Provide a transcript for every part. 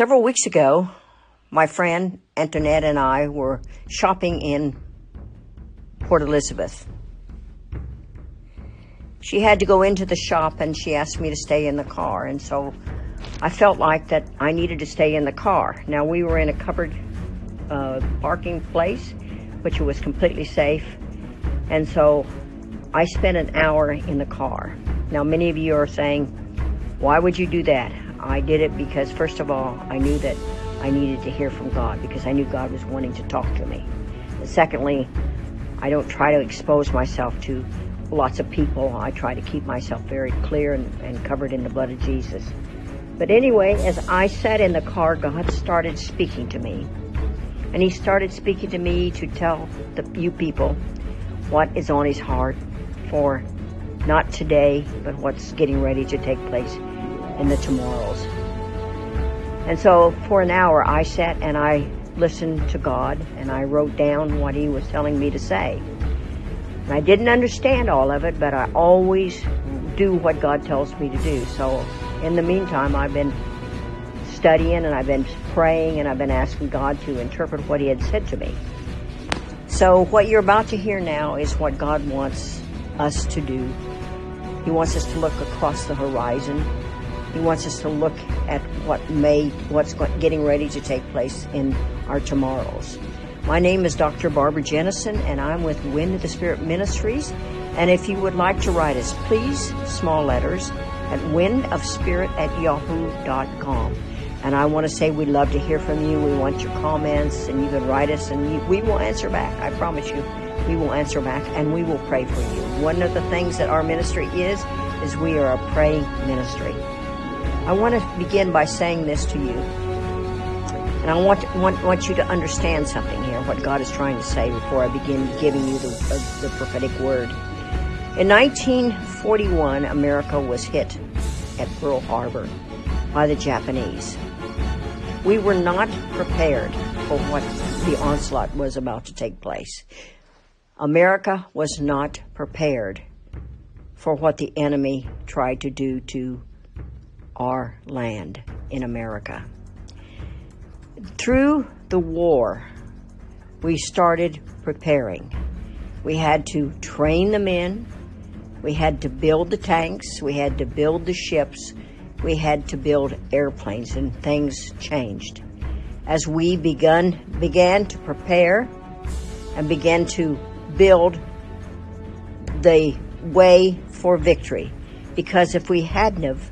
Several weeks ago, my friend Antoinette and I were shopping in Port Elizabeth. She had to go into the shop and she asked me to stay in the car, and so I felt like that I needed to stay in the car. Now, we were in a covered uh, parking place, which was completely safe, and so I spent an hour in the car. Now, many of you are saying, why would you do that? I did it because, first of all, I knew that I needed to hear from God because I knew God was wanting to talk to me. And secondly, I don't try to expose myself to lots of people. I try to keep myself very clear and, and covered in the blood of Jesus. But anyway, as I sat in the car, God started speaking to me. And He started speaking to me to tell the you people what is on His heart for not today, but what's getting ready to take place in the tomorrows. And so for an hour I sat and I listened to God and I wrote down what He was telling me to say. And I didn't understand all of it, but I always do what God tells me to do. So in the meantime, I've been studying and I've been praying and I've been asking God to interpret what He had said to me. So what you're about to hear now is what God wants us to do. He wants us to look across the horizon he wants us to look at what may, what's getting ready to take place in our tomorrows. My name is Dr. Barbara Jennison, and I'm with Wind of the Spirit Ministries. And if you would like to write us, please, small letters, at windofspirit at yahoo.com. And I want to say we'd love to hear from you. We want your comments, and you can write us, and we will answer back. I promise you, we will answer back, and we will pray for you. One of the things that our ministry is, is we are a praying ministry. I want to begin by saying this to you. And I want, want, want you to understand something here, what God is trying to say before I begin giving you the, uh, the prophetic word. In 1941, America was hit at Pearl Harbor by the Japanese. We were not prepared for what the onslaught was about to take place. America was not prepared for what the enemy tried to do to our land in America. Through the war, we started preparing. We had to train the men, we had to build the tanks, we had to build the ships, we had to build airplanes, and things changed. As we begun, began to prepare and began to build the way for victory, because if we hadn't have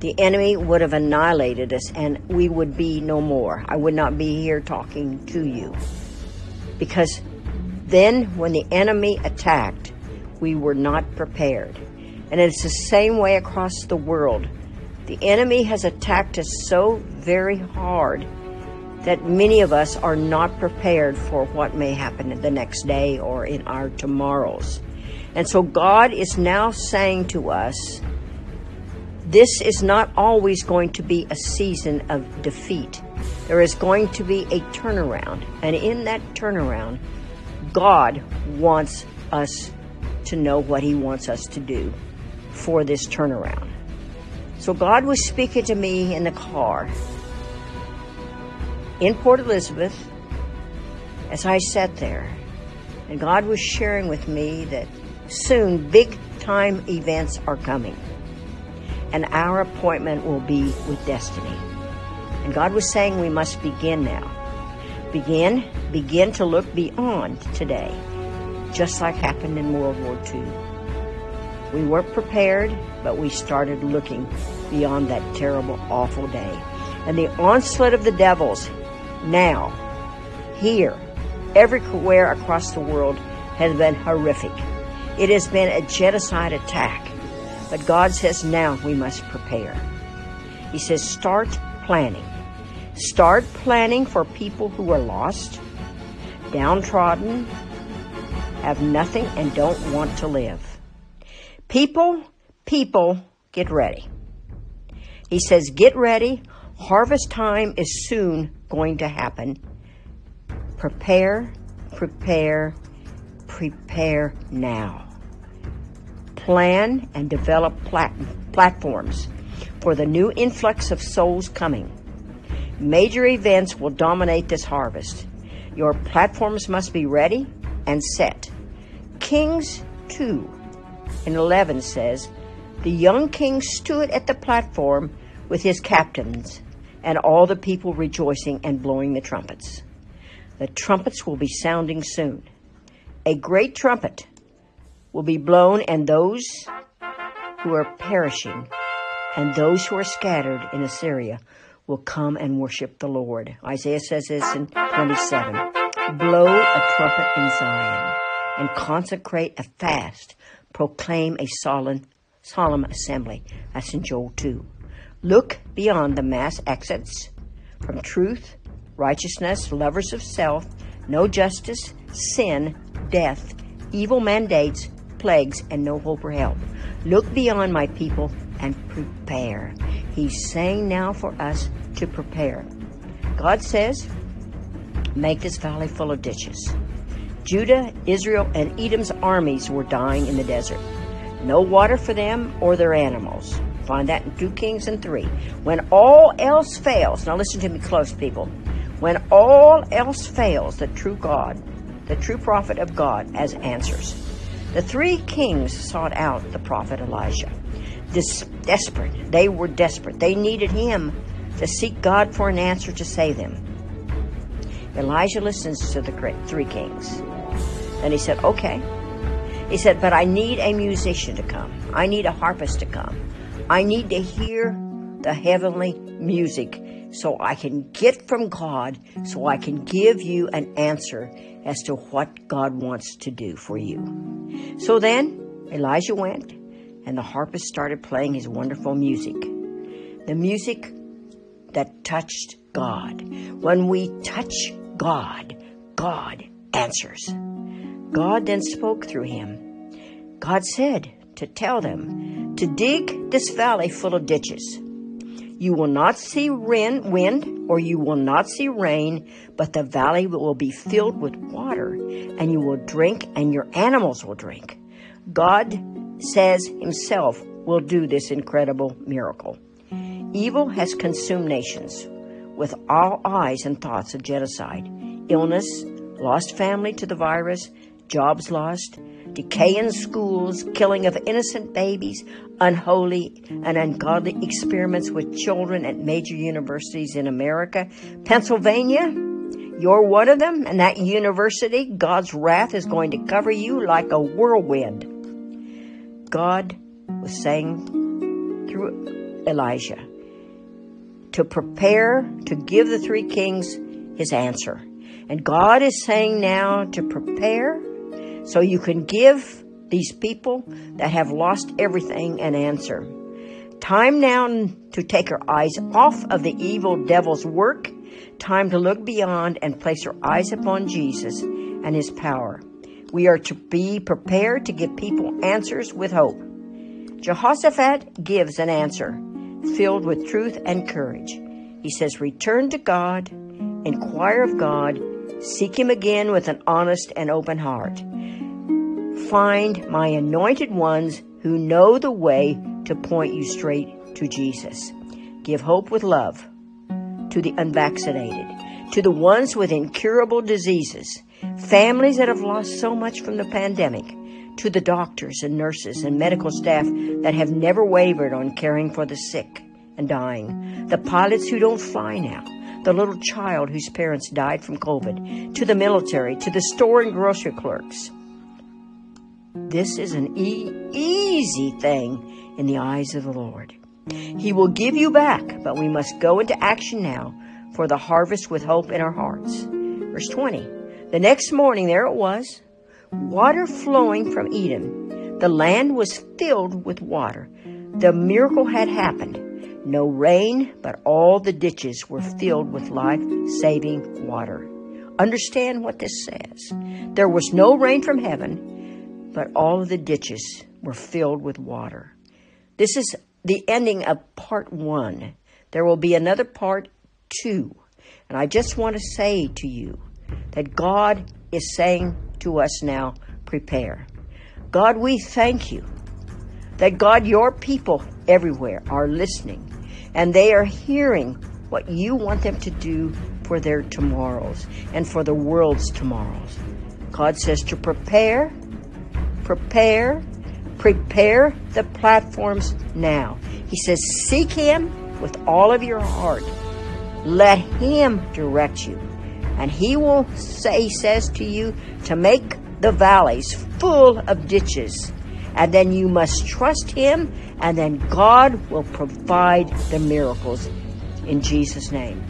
the enemy would have annihilated us and we would be no more. I would not be here talking to you. Because then, when the enemy attacked, we were not prepared. And it's the same way across the world. The enemy has attacked us so very hard that many of us are not prepared for what may happen in the next day or in our tomorrows. And so God is now saying to us, this is not always going to be a season of defeat. There is going to be a turnaround. And in that turnaround, God wants us to know what He wants us to do for this turnaround. So God was speaking to me in the car in Port Elizabeth as I sat there. And God was sharing with me that soon big time events are coming and our appointment will be with destiny. And God was saying we must begin now. Begin, begin to look beyond today, just like happened in World War II. We weren't prepared, but we started looking beyond that terrible, awful day. And the onslaught of the devils now, here, everywhere across the world has been horrific. It has been a genocide attack but God says now we must prepare. He says start planning. Start planning for people who are lost, downtrodden, have nothing, and don't want to live. People, people, get ready. He says, get ready. Harvest time is soon going to happen. Prepare, prepare, prepare now plan and develop plat- platforms for the new influx of souls coming. Major events will dominate this harvest. Your platforms must be ready and set. Kings 2 and 11 says, The young king stood at the platform with his captains and all the people rejoicing and blowing the trumpets. The trumpets will be sounding soon. A great trumpet will be blown, and those who are perishing and those who are scattered in Assyria will come and worship the Lord. Isaiah says this in 27. Blow a trumpet in Zion and consecrate a fast. Proclaim a solemn, solemn assembly. That's in Joel 2. Look beyond the mass exits from truth, righteousness, lovers of self, no justice, sin, death, evil mandates, plagues, and no hope or help. Look beyond my people and prepare. He's saying now for us to prepare. God says, make this valley full of ditches. Judah, Israel, and Edom's armies were dying in the desert. No water for them or their animals. Find that in 2 Kings and 3. When all else fails, now listen to me close, people. When all else fails, the true God, the true prophet of God, has answers. The three kings sought out the prophet Elijah. This desperate. They were desperate. They needed him to seek God for an answer to save them. Elijah listens to the three kings. And he said, Okay. He said, But I need a musician to come. I need a harpist to come. I need to hear the heavenly music so I can get from God, so I can give you an answer as to what God wants to do for you. So then Elijah went, and the harpist started playing his wonderful music. The music that touched God. When we touch God, God answers. God then spoke through him. God said to tell them to dig this valley full of ditches. You will not see wind or you will not see rain, but the valley will be filled with water, and you will drink, and your animals will drink. God says Himself will do this incredible miracle. Evil has consumed nations with all eyes and thoughts of genocide, illness, lost family to the virus, jobs lost, decay in schools, killing of innocent babies, unholy and ungodly experiments with children at major universities in America. Pennsylvania, you're one of them, and that university, God's wrath is going to cover you like a whirlwind. God was saying through Elijah to prepare to give the three kings his answer. And God is saying now to prepare so you can give these people that have lost everything an answer. Time now to take our eyes off of the evil devil's work. Time to look beyond and place our eyes upon Jesus and his power. We are to be prepared to give people answers with hope. Jehoshaphat gives an answer filled with truth and courage. He says, Return to God, inquire of God, seek Him again with an honest and open heart find my anointed ones who know the way to point you straight to Jesus. Give hope with love to the unvaccinated, to the ones with incurable diseases, families that have lost so much from the pandemic, to the doctors and nurses and medical staff that have never wavered on caring for the sick and dying, the pilots who don't fly now, the little child whose parents died from COVID, to the military, to the store and grocery clerks this is an e- easy thing in the eyes of the Lord. He will give you back, but we must go into action now for the harvest with hope in our hearts. Verse 20. The next morning there it was, water flowing from Eden. The land was filled with water. The miracle had happened. No rain, but all the ditches were filled with life saving water. Understand what this says. There was no rain from heaven but all of the ditches were filled with water. This is the ending of part one. There will be another part two. And I just want to say to you that God is saying to us now, prepare. God, we thank you that God, your people everywhere are listening and they are hearing what you want them to do for their tomorrows and for the world's tomorrows. God says to prepare, prepare, prepare the platforms now. He says, seek Him with all of your heart. Let Him direct you. And He will say, says to you, to make the valleys full of ditches. And then you must trust Him, and then God will provide the miracles in Jesus' name.